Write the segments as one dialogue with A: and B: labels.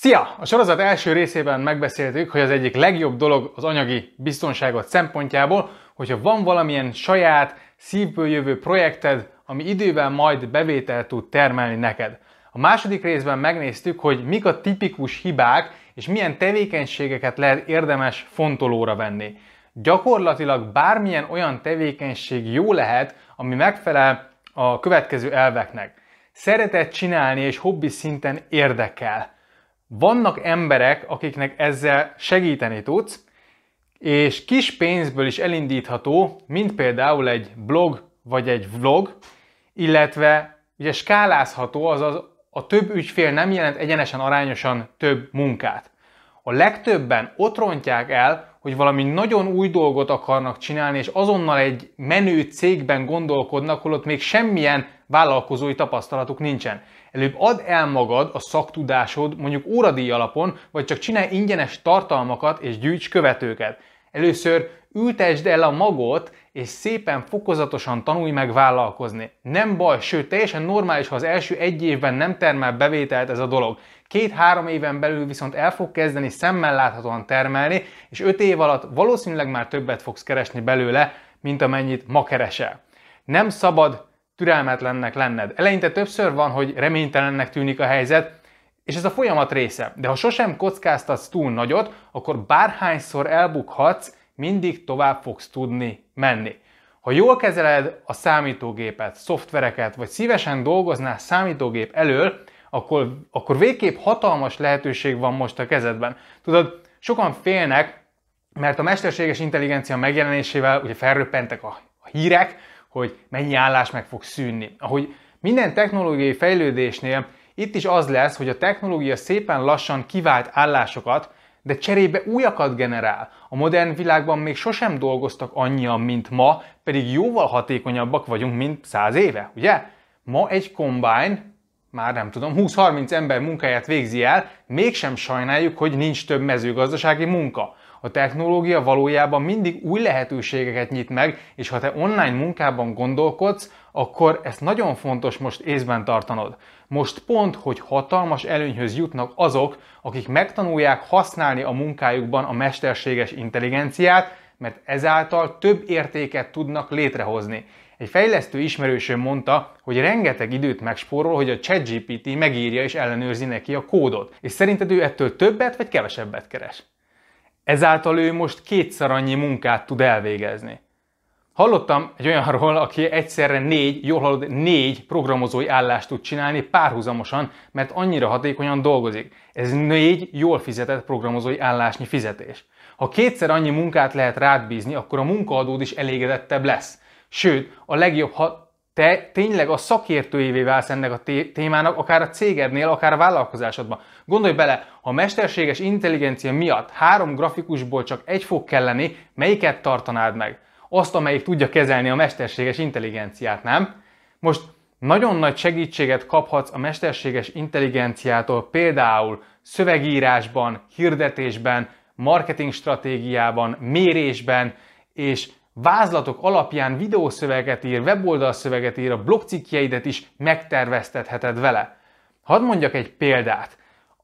A: Szia! A sorozat első részében megbeszéltük, hogy az egyik legjobb dolog az anyagi biztonságot szempontjából, hogyha van valamilyen saját, szívből jövő projekted, ami idővel majd bevételt tud termelni neked. A második részben megnéztük, hogy mik a tipikus hibák, és milyen tevékenységeket lehet érdemes fontolóra venni. Gyakorlatilag bármilyen olyan tevékenység jó lehet, ami megfelel a következő elveknek. Szeretet csinálni és hobbi szinten érdekel vannak emberek, akiknek ezzel segíteni tudsz, és kis pénzből is elindítható, mint például egy blog vagy egy vlog, illetve ugye skálázható, azaz a több ügyfél nem jelent egyenesen arányosan több munkát. A legtöbben ott rontják el, hogy valami nagyon új dolgot akarnak csinálni, és azonnal egy menő cégben gondolkodnak, holott még semmilyen vállalkozói tapasztalatuk nincsen. Előbb add el magad a szaktudásod mondjuk óradíj alapon, vagy csak csinálj ingyenes tartalmakat és gyűjts követőket. Először ültesd el a magot, és szépen fokozatosan tanulj meg vállalkozni. Nem baj, sőt, teljesen normális, ha az első egy évben nem termel bevételt ez a dolog. Két-három éven belül viszont el fog kezdeni szemmel láthatóan termelni, és öt év alatt valószínűleg már többet fogsz keresni belőle, mint amennyit ma keresel. Nem szabad türelmetlennek lenned. Eleinte többször van, hogy reménytelennek tűnik a helyzet, és ez a folyamat része. De ha sosem kockáztatsz túl nagyot, akkor bárhányszor elbukhatsz, mindig tovább fogsz tudni menni. Ha jól kezeled a számítógépet, szoftvereket, vagy szívesen dolgoznál számítógép elől, akkor, akkor végképp hatalmas lehetőség van most a kezedben. Tudod, sokan félnek, mert a mesterséges intelligencia megjelenésével ugye felröppentek a, hírek, hogy mennyi állás meg fog szűnni. Ahogy minden technológiai fejlődésnél itt is az lesz, hogy a technológia szépen lassan kivált állásokat, de cserébe újakat generál. A modern világban még sosem dolgoztak annyian, mint ma, pedig jóval hatékonyabbak vagyunk, mint száz éve, ugye? Ma egy combine, már nem tudom, 20-30 ember munkáját végzi el, mégsem sajnáljuk, hogy nincs több mezőgazdasági munka. A technológia valójában mindig új lehetőségeket nyit meg, és ha te online munkában gondolkodsz, akkor ezt nagyon fontos most észben tartanod. Most pont, hogy hatalmas előnyhöz jutnak azok, akik megtanulják használni a munkájukban a mesterséges intelligenciát, mert ezáltal több értéket tudnak létrehozni. Egy fejlesztő ismerősöm mondta, hogy rengeteg időt megspórol, hogy a ChatGPT megírja és ellenőrzi neki a kódot. És szerinted ő ettől többet vagy kevesebbet keres? Ezáltal ő most kétszer annyi munkát tud elvégezni. Hallottam egy olyanról, aki egyszerre négy, jól hallod, négy programozói állást tud csinálni párhuzamosan, mert annyira hatékonyan dolgozik. Ez négy jól fizetett programozói állásnyi fizetés. Ha kétszer annyi munkát lehet rád bízni, akkor a munkaadód is elégedettebb lesz. Sőt, a legjobb, ha te tényleg a szakértőjévé válsz ennek a témának, akár a cégednél, akár a vállalkozásodban. Gondolj bele, ha a mesterséges intelligencia miatt három grafikusból csak egy fog kelleni, melyiket tartanád meg? Azt, amelyik tudja kezelni a mesterséges intelligenciát, nem? Most nagyon nagy segítséget kaphatsz a mesterséges intelligenciától például szövegírásban, hirdetésben, marketing stratégiában, mérésben, és vázlatok alapján videószöveget ír, weboldalszöveget ír, a blogcikkjeidet is megterveztetheted vele. Hadd mondjak egy példát.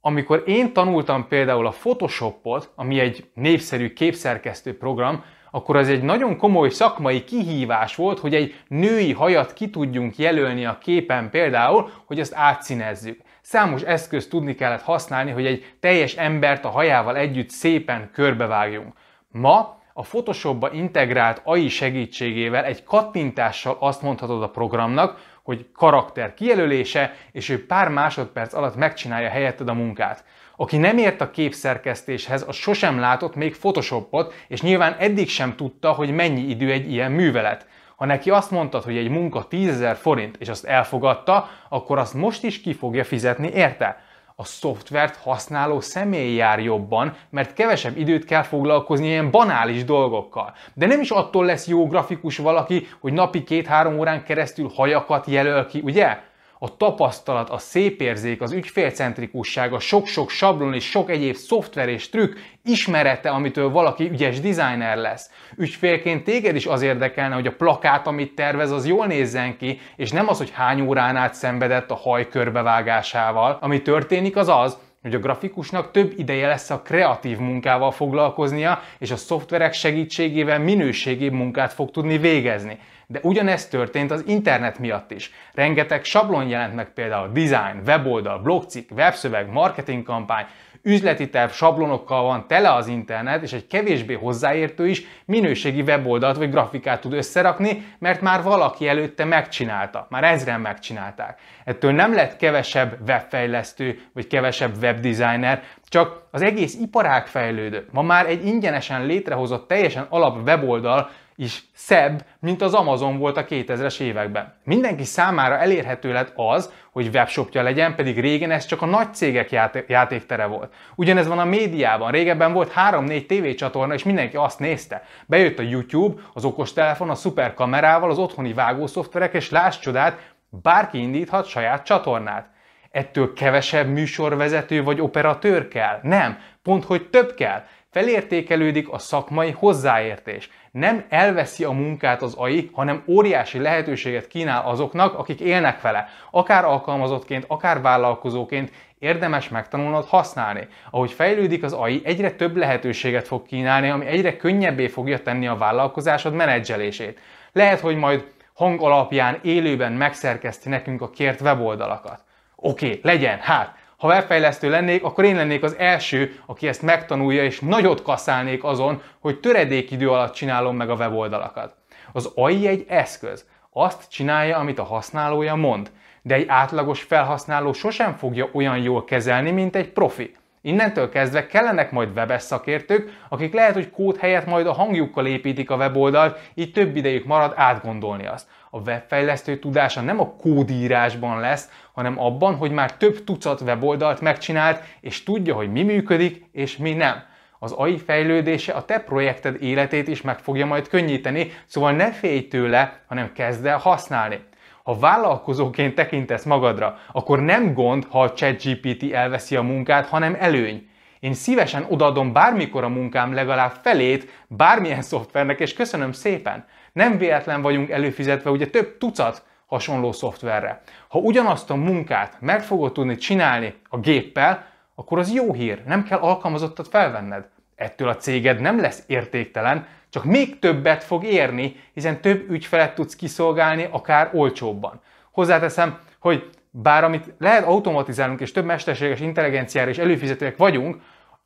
A: Amikor én tanultam például a Photoshopot, ami egy népszerű képszerkesztő program, akkor az egy nagyon komoly szakmai kihívás volt, hogy egy női hajat ki tudjunk jelölni a képen például, hogy azt átszínezzük. Számos eszközt tudni kellett használni, hogy egy teljes embert a hajával együtt szépen körbevágjunk. Ma a Photoshopba integrált AI segítségével egy kattintással azt mondhatod a programnak, hogy karakter kijelölése, és ő pár másodperc alatt megcsinálja helyetted a munkát. Aki nem ért a képszerkesztéshez, az sosem látott még Photoshopot, és nyilván eddig sem tudta, hogy mennyi idő egy ilyen művelet. Ha neki azt mondtad, hogy egy munka 10.000 forint, és azt elfogadta, akkor azt most is ki fogja fizetni érte a szoftvert használó személy jár jobban, mert kevesebb időt kell foglalkozni ilyen banális dolgokkal. De nem is attól lesz jó grafikus valaki, hogy napi két-három órán keresztül hajakat jelöl ki, ugye? A tapasztalat, a szép érzék, az ügyfélcentrikusság, a sok-sok sablon és sok egyéb szoftver és trükk ismerete, amitől valaki ügyes designer lesz. Ügyfélként téged is az érdekelne, hogy a plakát, amit tervez, az jól nézzen ki, és nem az, hogy hány órán át szenvedett a haj körbevágásával. Ami történik az az, hogy a grafikusnak több ideje lesz a kreatív munkával foglalkoznia, és a szoftverek segítségével minőségibb munkát fog tudni végezni. De ugyanezt történt az internet miatt is. Rengeteg sablon jelent meg például design, weboldal, blogcikk, webszöveg, marketingkampány, üzleti terv sablonokkal van tele az internet, és egy kevésbé hozzáértő is minőségi weboldalt vagy grafikát tud összerakni, mert már valaki előtte megcsinálta, már ezren megcsinálták. Ettől nem lett kevesebb webfejlesztő vagy kevesebb webdesigner, csak az egész iparág fejlődött. Ma már egy ingyenesen létrehozott teljesen alap weboldal is szebb, mint az Amazon volt a 2000-es években. Mindenki számára elérhető lett az, hogy webshopja legyen, pedig régen ez csak a nagy cégek játéktere volt. Ugyanez van a médiában, régebben volt 3-4 tévécsatorna, és mindenki azt nézte. Bejött a YouTube, az okostelefon, a szuperkamerával, az otthoni vágószoftverek, és láss csodát, bárki indíthat saját csatornát. Ettől kevesebb műsorvezető vagy operatőr kell? Nem, pont hogy több kell. Felértékelődik a szakmai hozzáértés. Nem elveszi a munkát az AI, hanem óriási lehetőséget kínál azoknak, akik élnek vele. Akár alkalmazottként, akár vállalkozóként érdemes megtanulnod használni. Ahogy fejlődik az AI, egyre több lehetőséget fog kínálni, ami egyre könnyebbé fogja tenni a vállalkozásod menedzselését. Lehet, hogy majd hang alapján élőben megszerkeszti nekünk a kért weboldalakat. Oké, okay, legyen, hát, ha webfejlesztő lennék, akkor én lennék az első, aki ezt megtanulja, és nagyot kaszálnék azon, hogy töredékidő alatt csinálom meg a weboldalakat. Az AI egy eszköz. Azt csinálja, amit a használója mond. De egy átlagos felhasználó sosem fogja olyan jól kezelni, mint egy profi. Innentől kezdve kellenek majd webes szakértők, akik lehet, hogy kód helyett majd a hangjukkal építik a weboldalt, így több idejük marad átgondolni azt. A webfejlesztő tudása nem a kódírásban lesz, hanem abban, hogy már több tucat weboldalt megcsinált, és tudja, hogy mi működik, és mi nem. Az AI fejlődése a te projekted életét is meg fogja majd könnyíteni, szóval ne félj tőle, hanem kezd el használni. Ha vállalkozóként tekintesz magadra, akkor nem gond, ha a ChatGPT elveszi a munkát, hanem előny. Én szívesen odaadom bármikor a munkám legalább felét bármilyen szoftvernek, és köszönöm szépen. Nem véletlen vagyunk előfizetve ugye több tucat hasonló szoftverre. Ha ugyanazt a munkát meg fogod tudni csinálni a géppel, akkor az jó hír, nem kell alkalmazottat felvenned. Ettől a céged nem lesz értéktelen, csak még többet fog érni, hiszen több ügyfelet tudsz kiszolgálni, akár olcsóbban. Hozzáteszem, hogy bár amit lehet automatizálnunk, és több mesterséges intelligenciára is előfizetőek vagyunk,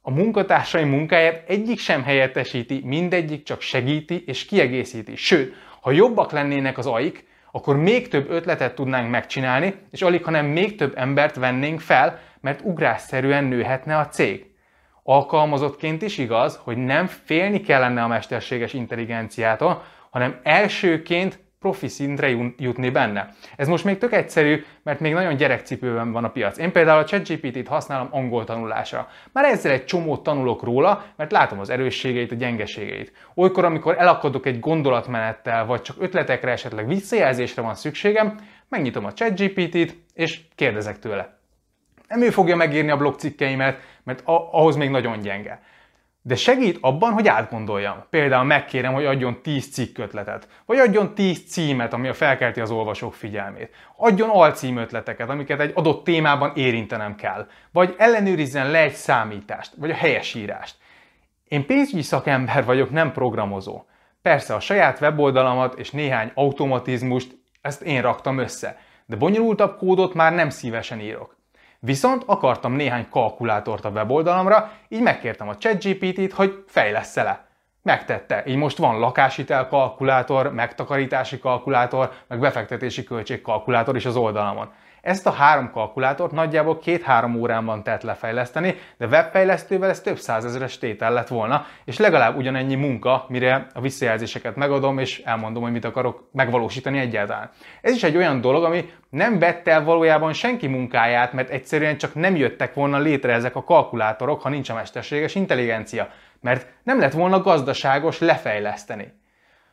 A: a munkatársai munkáját egyik sem helyettesíti, mindegyik csak segíti és kiegészíti. Sőt, ha jobbak lennének az aik, akkor még több ötletet tudnánk megcsinálni, és alig, hanem még több embert vennénk fel, mert ugrásszerűen nőhetne a cég. Alkalmazottként is igaz, hogy nem félni kellene a mesterséges intelligenciától, hanem elsőként profi szintre jutni benne. Ez most még tök egyszerű, mert még nagyon gyerekcipőben van a piac. Én például a ChatGPT-t használom angol tanulásra. Már ezzel egy csomót tanulok róla, mert látom az erősségeit, a gyengeségeit. Olykor, amikor elakadok egy gondolatmenettel, vagy csak ötletekre, esetleg visszajelzésre van szükségem, megnyitom a ChatGPT-t, és kérdezek tőle. Nem ő fogja megírni a blogcikkeimet, mert ahhoz még nagyon gyenge de segít abban, hogy átgondoljam. Például megkérem, hogy adjon 10 cikkötletet, vagy adjon 10 címet, ami a felkelti az olvasók figyelmét. Adjon alcímötleteket, amiket egy adott témában érintenem kell, vagy ellenőrizzen le egy számítást, vagy a helyesírást. Én pénzügyi szakember vagyok, nem programozó. Persze a saját weboldalamat és néhány automatizmust, ezt én raktam össze, de bonyolultabb kódot már nem szívesen írok. Viszont akartam néhány kalkulátort a weboldalamra, így megkértem a ChatGPT-t, hogy fejlessze le. Megtette, így most van lakáshitel kalkulátor, megtakarítási kalkulátor, meg befektetési költség kalkulátor is az oldalamon. Ezt a három kalkulátort nagyjából két-három órában tett lefejleszteni, de webfejlesztővel ez több százezeres tétel lett volna, és legalább ugyanennyi munka, mire a visszajelzéseket megadom, és elmondom, hogy mit akarok megvalósítani egyáltalán. Ez is egy olyan dolog, ami nem vette el valójában senki munkáját, mert egyszerűen csak nem jöttek volna létre ezek a kalkulátorok, ha nincs a mesterséges intelligencia, mert nem lett volna gazdaságos lefejleszteni.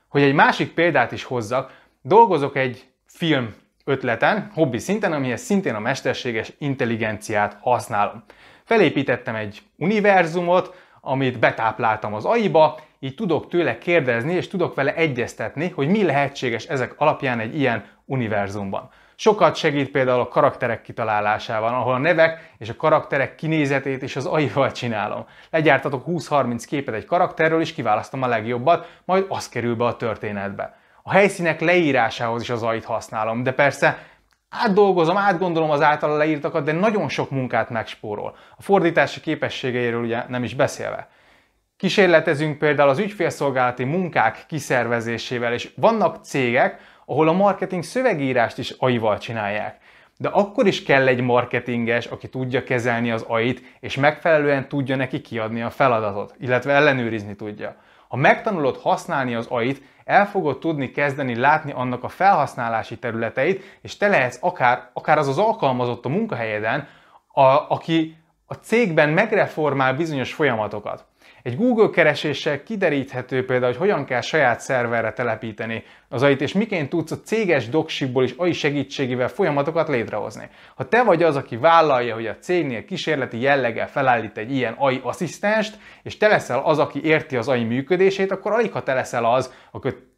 A: Hogy egy másik példát is hozzak, dolgozok egy film ötleten, hobbi szinten, amihez szintén a mesterséges intelligenciát használom. Felépítettem egy univerzumot, amit betápláltam az AI-ba, így tudok tőle kérdezni, és tudok vele egyeztetni, hogy mi lehetséges ezek alapján egy ilyen univerzumban. Sokat segít például a karakterek kitalálásával, ahol a nevek és a karakterek kinézetét is az AI-val csinálom. Legyártatok 20-30 képet egy karakterről, és kiválasztom a legjobbat, majd az kerül be a történetbe. A helyszínek leírásához is az AI-t használom, de persze átdolgozom, átgondolom az általa leírtakat, de nagyon sok munkát megspórol. A fordítási képességeiről ugye nem is beszélve. Kísérletezünk például az ügyfélszolgálati munkák kiszervezésével, és vannak cégek, ahol a marketing szövegírást is AI-val csinálják. De akkor is kell egy marketinges, aki tudja kezelni az AI-t, és megfelelően tudja neki kiadni a feladatot, illetve ellenőrizni tudja. Ha megtanulod használni az AI-t, el fogod tudni kezdeni látni annak a felhasználási területeit, és te lehetsz akár, akár az az alkalmazott a munkahelyeden, a, aki a cégben megreformál bizonyos folyamatokat. Egy Google kereséssel kideríthető például, hogy hogyan kell saját szerverre telepíteni az AI-t, és miként tudsz a céges docsipból is AI segítségével folyamatokat létrehozni. Ha te vagy az, aki vállalja, hogy a cégnél kísérleti jelleggel felállít egy ilyen AI asszisztenst, és te leszel az, aki érti az AI működését, akkor alig ha te leszel az,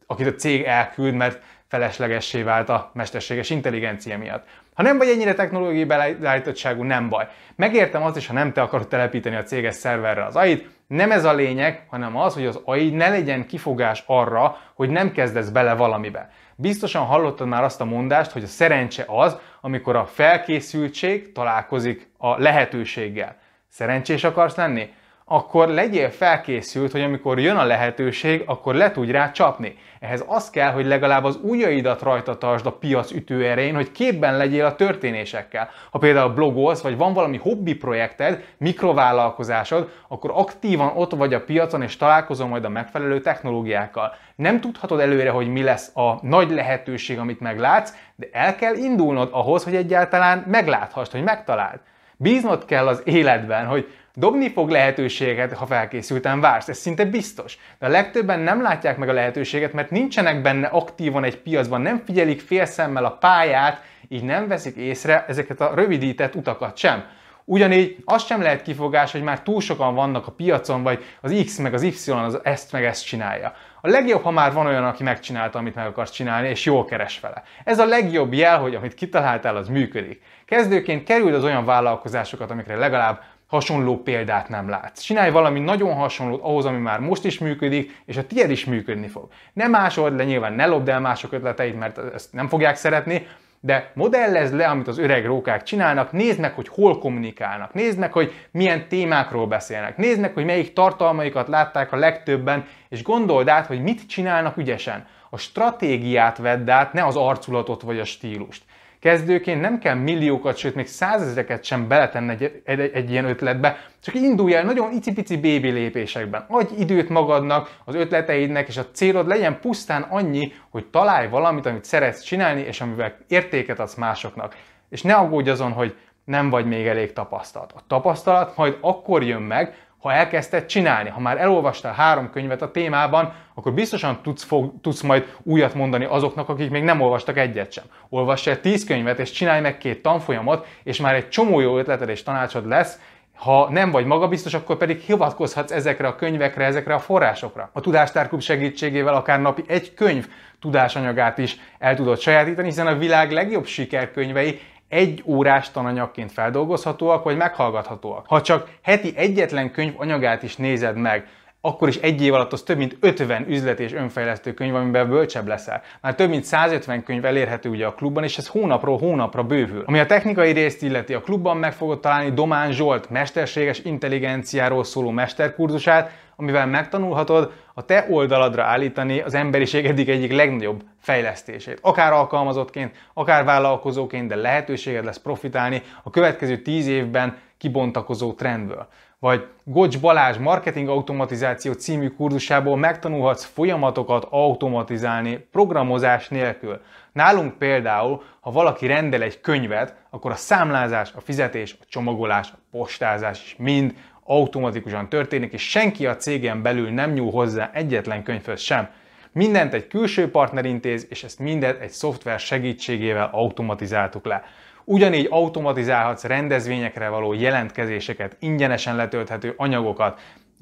A: akit a cég elküld, mert feleslegessé vált a mesterséges intelligencia miatt. Ha nem vagy ennyire technológiai beállítottságú, nem baj. Megértem azt is, ha nem te akarod telepíteni a céges szerverre az AI-t, nem ez a lényeg, hanem az, hogy az AI ne legyen kifogás arra, hogy nem kezdesz bele valamibe. Biztosan hallottad már azt a mondást, hogy a szerencse az, amikor a felkészültség találkozik a lehetőséggel. Szerencsés akarsz lenni? Akkor legyél felkészült, hogy amikor jön a lehetőség, akkor le tudj rá csapni. Ehhez az kell, hogy legalább az ujjaidat rajta tartsd a piac ütőerején, hogy képben legyél a történésekkel. Ha például blogolsz, vagy van valami hobbi projekted, mikrovállalkozásod, akkor aktívan ott vagy a piacon, és találkozol majd a megfelelő technológiákkal. Nem tudhatod előre, hogy mi lesz a nagy lehetőség, amit meglátsz, de el kell indulnod ahhoz, hogy egyáltalán megláthassd, hogy megtaláld. Bíznod kell az életben, hogy Dobni fog lehetőséget, ha felkészülten vársz, ez szinte biztos. De a legtöbben nem látják meg a lehetőséget, mert nincsenek benne aktívan egy piacban, nem figyelik félszemmel a pályát, így nem veszik észre ezeket a rövidített utakat sem. Ugyanígy az sem lehet kifogás, hogy már túl sokan vannak a piacon, vagy az X meg az Y az ezt meg ezt csinálja. A legjobb, ha már van olyan, aki megcsinálta, amit meg akarsz csinálni, és jól keres vele. Ez a legjobb jel, hogy amit kitaláltál, az működik. Kezdőként kerüld az olyan vállalkozásokat, amikre legalább hasonló példát nem látsz. Csinálj valami nagyon hasonlót ahhoz, ami már most is működik, és a tiéd is működni fog. Nem másod le, nyilván ne lopd el mások ötleteit, mert ezt nem fogják szeretni, de modellezd le, amit az öreg rókák csinálnak, nézd meg, hogy hol kommunikálnak, nézd meg, hogy milyen témákról beszélnek, nézd meg, hogy melyik tartalmaikat látták a legtöbben, és gondold át, hogy mit csinálnak ügyesen. A stratégiát vedd át, ne az arculatot vagy a stílust. Kezdőként nem kell milliókat, sőt még százezreket sem beletenni egy, egy, egy ilyen ötletbe, csak indulj el nagyon icipici bébi lépésekben. Adj időt magadnak, az ötleteidnek, és a célod legyen pusztán annyi, hogy találj valamit, amit szeretsz csinálni, és amivel értéket adsz másoknak. És ne aggódj azon, hogy nem vagy még elég tapasztalt. A tapasztalat majd akkor jön meg, ha elkezdted csinálni. Ha már elolvastál három könyvet a témában, akkor biztosan tudsz, fog, tudsz majd újat mondani azoknak, akik még nem olvastak egyet sem. Olvass el tíz könyvet, és csinálj meg két tanfolyamot, és már egy csomó jó ötleted és tanácsod lesz, ha nem vagy magabiztos, akkor pedig hivatkozhatsz ezekre a könyvekre, ezekre a forrásokra. A Tudástárklub segítségével akár napi egy könyv tudásanyagát is el tudod sajátítani, hiszen a világ legjobb sikerkönyvei egy órás tananyagként feldolgozhatóak vagy meghallgathatóak. Ha csak heti egyetlen könyv anyagát is nézed meg, akkor is egy év alatt az több mint 50 üzlet és önfejlesztő könyv, amiben bölcsebb leszel. Már több mint 150 könyv elérhető ugye a klubban, és ez hónapról hónapra bővül. Ami a technikai részt illeti, a klubban meg fogod találni Domán Zsolt mesterséges intelligenciáról szóló mesterkurzusát, amivel megtanulhatod a te oldaladra állítani az emberiség eddig egyik legnagyobb fejlesztését. Akár alkalmazottként, akár vállalkozóként, de lehetőséged lesz profitálni a következő 10 évben kibontakozó trendből. Vagy Gocs Balázs Marketing Automatizáció című kurzusából megtanulhatsz folyamatokat automatizálni programozás nélkül. Nálunk például, ha valaki rendel egy könyvet, akkor a számlázás, a fizetés, a csomagolás, a postázás is mind automatikusan történik, és senki a cégen belül nem nyúl hozzá egyetlen könyvhöz sem. Mindent egy külső partner intéz, és ezt mindet egy szoftver segítségével automatizáltuk le. Ugyanígy automatizálhatsz rendezvényekre való jelentkezéseket, ingyenesen letölthető anyagokat,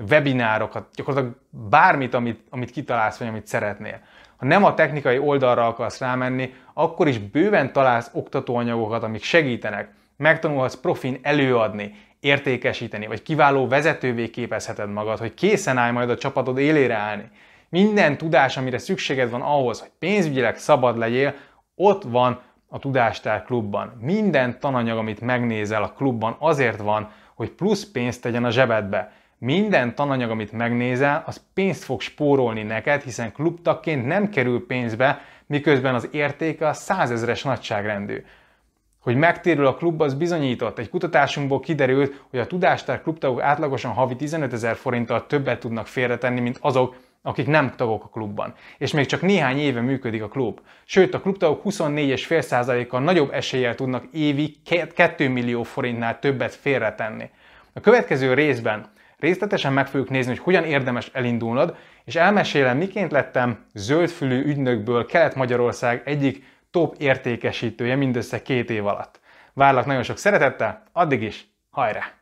A: webinárokat, gyakorlatilag bármit, amit, amit kitalálsz, vagy amit szeretnél. Ha nem a technikai oldalra akarsz rámenni, akkor is bőven találsz oktatóanyagokat, amik segítenek. Megtanulhatsz profin előadni, értékesíteni, vagy kiváló vezetővé képezheted magad, hogy készen állj majd a csapatod élére állni. Minden tudás, amire szükséged van ahhoz, hogy pénzügyileg szabad legyél, ott van a Tudástár klubban. Minden tananyag, amit megnézel a klubban, azért van, hogy plusz pénzt tegyen a zsebedbe. Minden tananyag, amit megnézel, az pénzt fog spórolni neked, hiszen klubtagként nem kerül pénzbe, miközben az értéke a százezres nagyságrendű. Hogy megtérül a klub, az bizonyított. Egy kutatásunkból kiderült, hogy a Tudástár klubtagok átlagosan havi 15 ezer forinttal többet tudnak félretenni, mint azok, akik nem tagok a klubban. És még csak néhány éve működik a klub. Sőt, a klubtagok 24,5%-kal nagyobb eséllyel tudnak évi 2 millió forintnál többet félretenni. A következő részben részletesen meg fogjuk nézni, hogy hogyan érdemes elindulnod, és elmesélem, miként lettem zöldfülű ügynökből Kelet-Magyarország egyik top értékesítője mindössze két év alatt. Várlak nagyon sok szeretettel, addig is, hajrá!